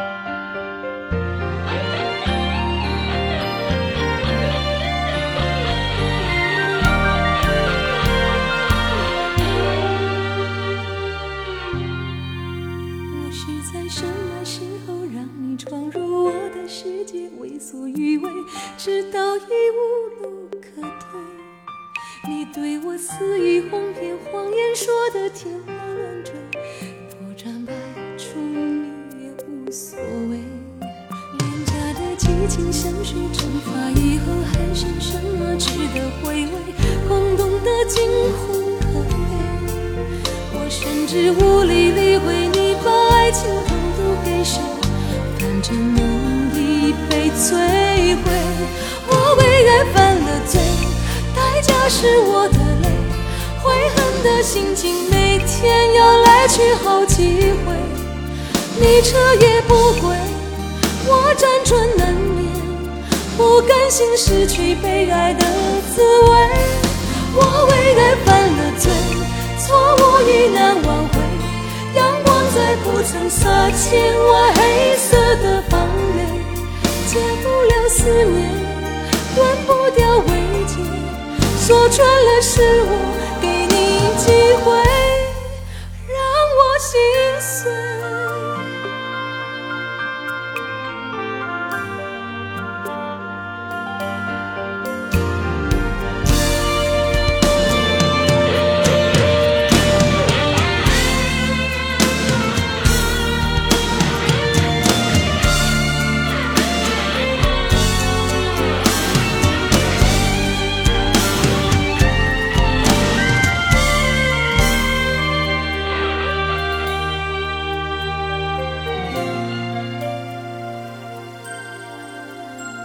我是在什么时候让你闯入我的世界为所欲为直到已无路可退。你对我肆意哄骗谎言说的天花乱坠。所谓。廉价的激情香水蒸发以后，还剩什么值得回味？空洞的惊鸿可悲，我甚至无力理会你把爱情偷渡给谁，反正梦已被摧毁。我为爱犯了罪，代价是我的泪，悔恨的心情每天要来去好几回。你彻夜不归，我辗转难眠，不甘心失去被爱的滋味。我为爱犯了罪，错误已难挽回。阳光再不曾洒进我黑色的房内，戒不了思念，断不掉慰藉。说穿了是我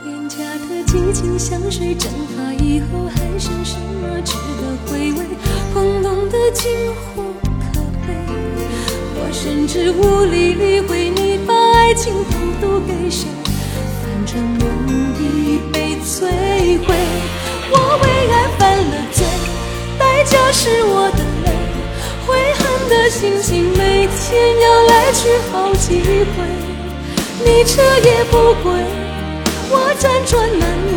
廉价的激情香水蒸发以后，还剩什么值得回味？空洞的惊火可悲。我甚至无力理会你把爱情偷渡给谁，反正梦已被摧毁。我为爱犯了罪，代价是我的泪，悔恨的心情每天要来去好几回。你彻夜不归。我辗转难眠，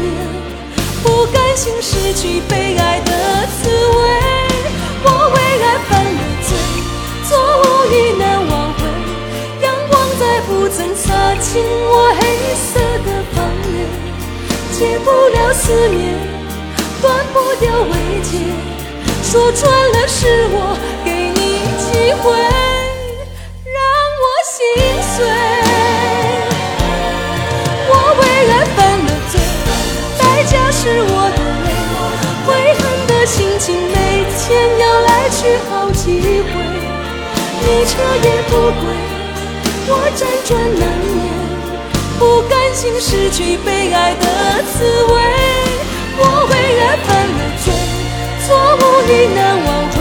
不甘心失去被爱的滋味。我为爱犯了罪，错误已难挽回。阳光再不曾洒进我黑色的房间，戒不了思念，断不掉慰藉。说穿了是我情每天要来去好几回。你彻夜不归，我辗转难眠，不甘心失去被爱的滋味。我为爱犯了罪，错误已难挽回。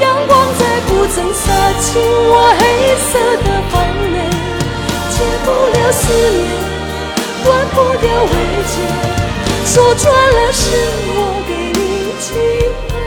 阳光再不曾洒进我黑色的房内，戒不了思念。断不掉慰藉，说穿了是我情。